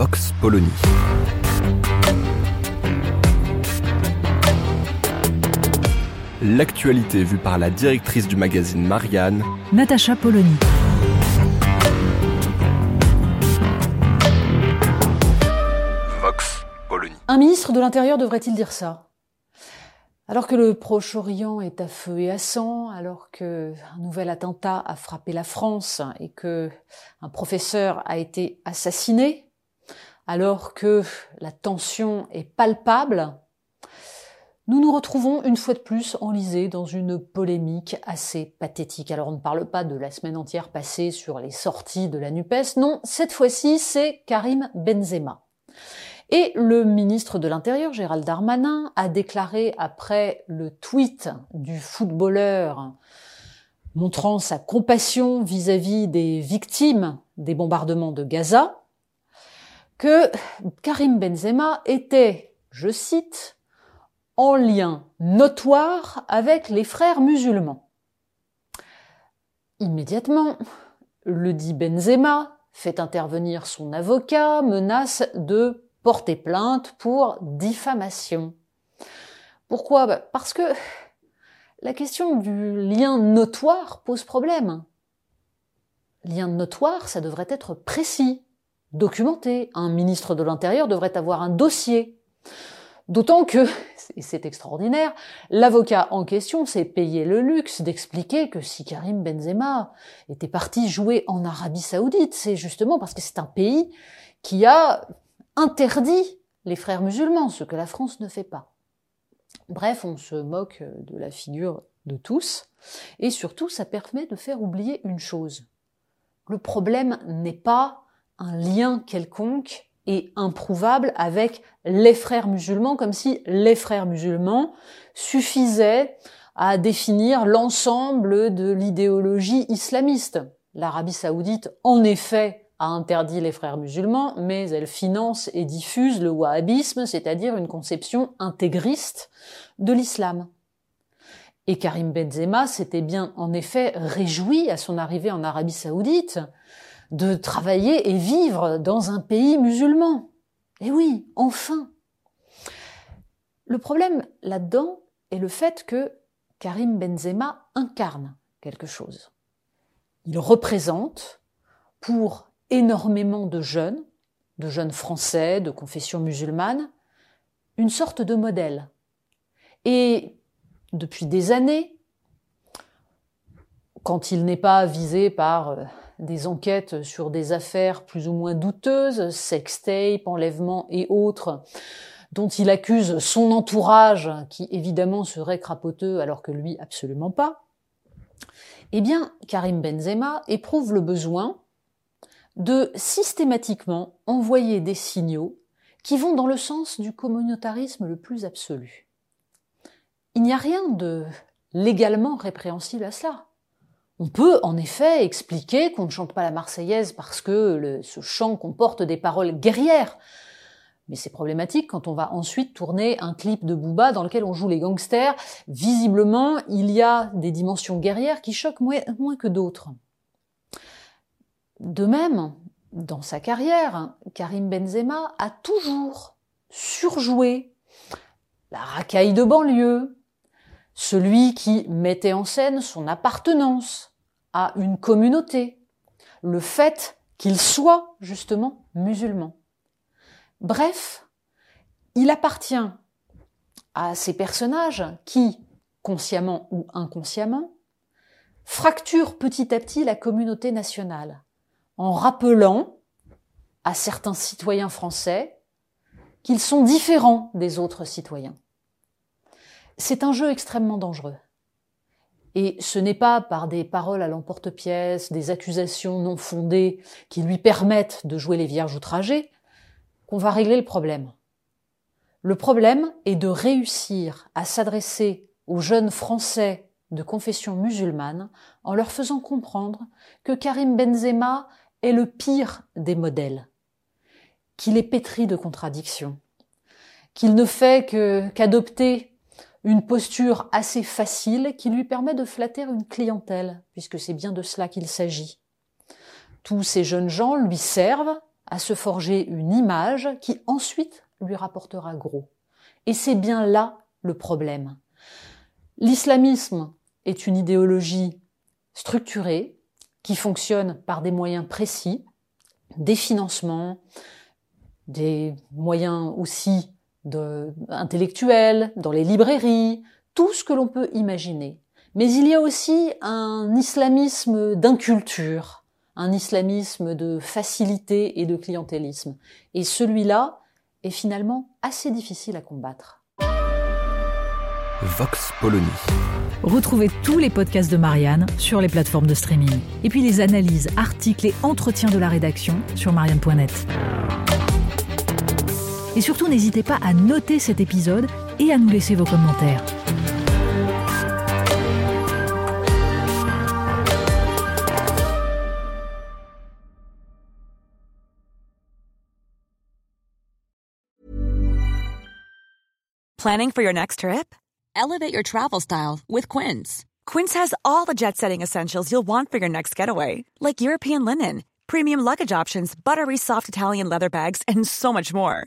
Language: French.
Vox Polony. L'actualité vue par la directrice du magazine Marianne, Natacha Polony. Vox Polony. Un ministre de l'Intérieur devrait-il dire ça? Alors que le Proche-Orient est à feu et à sang, alors que un nouvel attentat a frappé la France et que un professeur a été assassiné, alors que la tension est palpable, nous nous retrouvons une fois de plus enlisés dans une polémique assez pathétique. Alors on ne parle pas de la semaine entière passée sur les sorties de la NUPES, non, cette fois-ci c'est Karim Benzema. Et le ministre de l'Intérieur, Gérald Darmanin, a déclaré après le tweet du footballeur montrant sa compassion vis-à-vis des victimes des bombardements de Gaza, que Karim Benzema était, je cite, en lien notoire avec les frères musulmans. Immédiatement, le dit Benzema fait intervenir son avocat, menace de porter plainte pour diffamation. Pourquoi? Bah, Parce que la question du lien notoire pose problème. Lien notoire, ça devrait être précis, documenté. Un ministre de l'Intérieur devrait avoir un dossier. D'autant que, et c'est extraordinaire, l'avocat en question s'est payé le luxe d'expliquer que si Karim Benzema était parti jouer en Arabie Saoudite, c'est justement parce que c'est un pays qui a interdit les frères musulmans, ce que la France ne fait pas. Bref, on se moque de la figure de tous, et surtout ça permet de faire oublier une chose. Le problème n'est pas un lien quelconque et improuvable avec les frères musulmans, comme si les frères musulmans suffisaient à définir l'ensemble de l'idéologie islamiste. L'Arabie saoudite, en effet, a interdit les frères musulmans, mais elle finance et diffuse le wahhabisme, c'est-à-dire une conception intégriste de l'islam. Et Karim Benzema s'était bien en effet réjoui à son arrivée en Arabie saoudite de travailler et vivre dans un pays musulman. Et oui, enfin. Le problème là-dedans est le fait que Karim Benzema incarne quelque chose. Il représente pour énormément de jeunes, de jeunes français, de confession musulmane, une sorte de modèle. Et depuis des années, quand il n'est pas visé par euh, des enquêtes sur des affaires plus ou moins douteuses, sextape, enlèvement et autres, dont il accuse son entourage, qui évidemment serait crapoteux alors que lui absolument pas, eh bien, Karim Benzema éprouve le besoin de systématiquement envoyer des signaux qui vont dans le sens du communautarisme le plus absolu. Il n'y a rien de légalement répréhensible à cela. On peut en effet expliquer qu'on ne chante pas la Marseillaise parce que ce chant comporte des paroles guerrières. Mais c'est problématique quand on va ensuite tourner un clip de Booba dans lequel on joue les gangsters. Visiblement, il y a des dimensions guerrières qui choquent moins, que d'autres. De même, dans sa carrière, Karim Benzema a toujours surjoué la racaille de banlieue, celui qui mettait en scène son appartenance, à une communauté, le fait qu'il soit justement musulman. Bref, il appartient à ces personnages qui, consciemment ou inconsciemment, fracturent petit à petit la communauté nationale en rappelant à certains citoyens français qu'ils sont différents des autres citoyens. C'est un jeu extrêmement dangereux. Et ce n'est pas par des paroles à l'emporte-pièce, des accusations non fondées qui lui permettent de jouer les vierges outragées qu'on va régler le problème. Le problème est de réussir à s'adresser aux jeunes Français de confession musulmane en leur faisant comprendre que Karim Benzema est le pire des modèles, qu'il est pétri de contradictions, qu'il ne fait que qu'adopter une posture assez facile qui lui permet de flatter une clientèle, puisque c'est bien de cela qu'il s'agit. Tous ces jeunes gens lui servent à se forger une image qui ensuite lui rapportera gros. Et c'est bien là le problème. L'islamisme est une idéologie structurée qui fonctionne par des moyens précis, des financements, des moyens aussi de, intellectuels, dans les librairies, tout ce que l'on peut imaginer. Mais il y a aussi un islamisme d'inculture, un islamisme de facilité et de clientélisme. Et celui-là est finalement assez difficile à combattre. Vox Polony. Retrouvez tous les podcasts de Marianne sur les plateformes de streaming. Et puis les analyses, articles et entretiens de la rédaction sur marianne.net. Et surtout, n'hésitez pas à noter cet épisode et à nous laisser vos commentaires. Planning for your next trip? Elevate your travel style with Quince. Quince has all the jet setting essentials you'll want for your next getaway, like European linen, premium luggage options, buttery soft Italian leather bags, and so much more.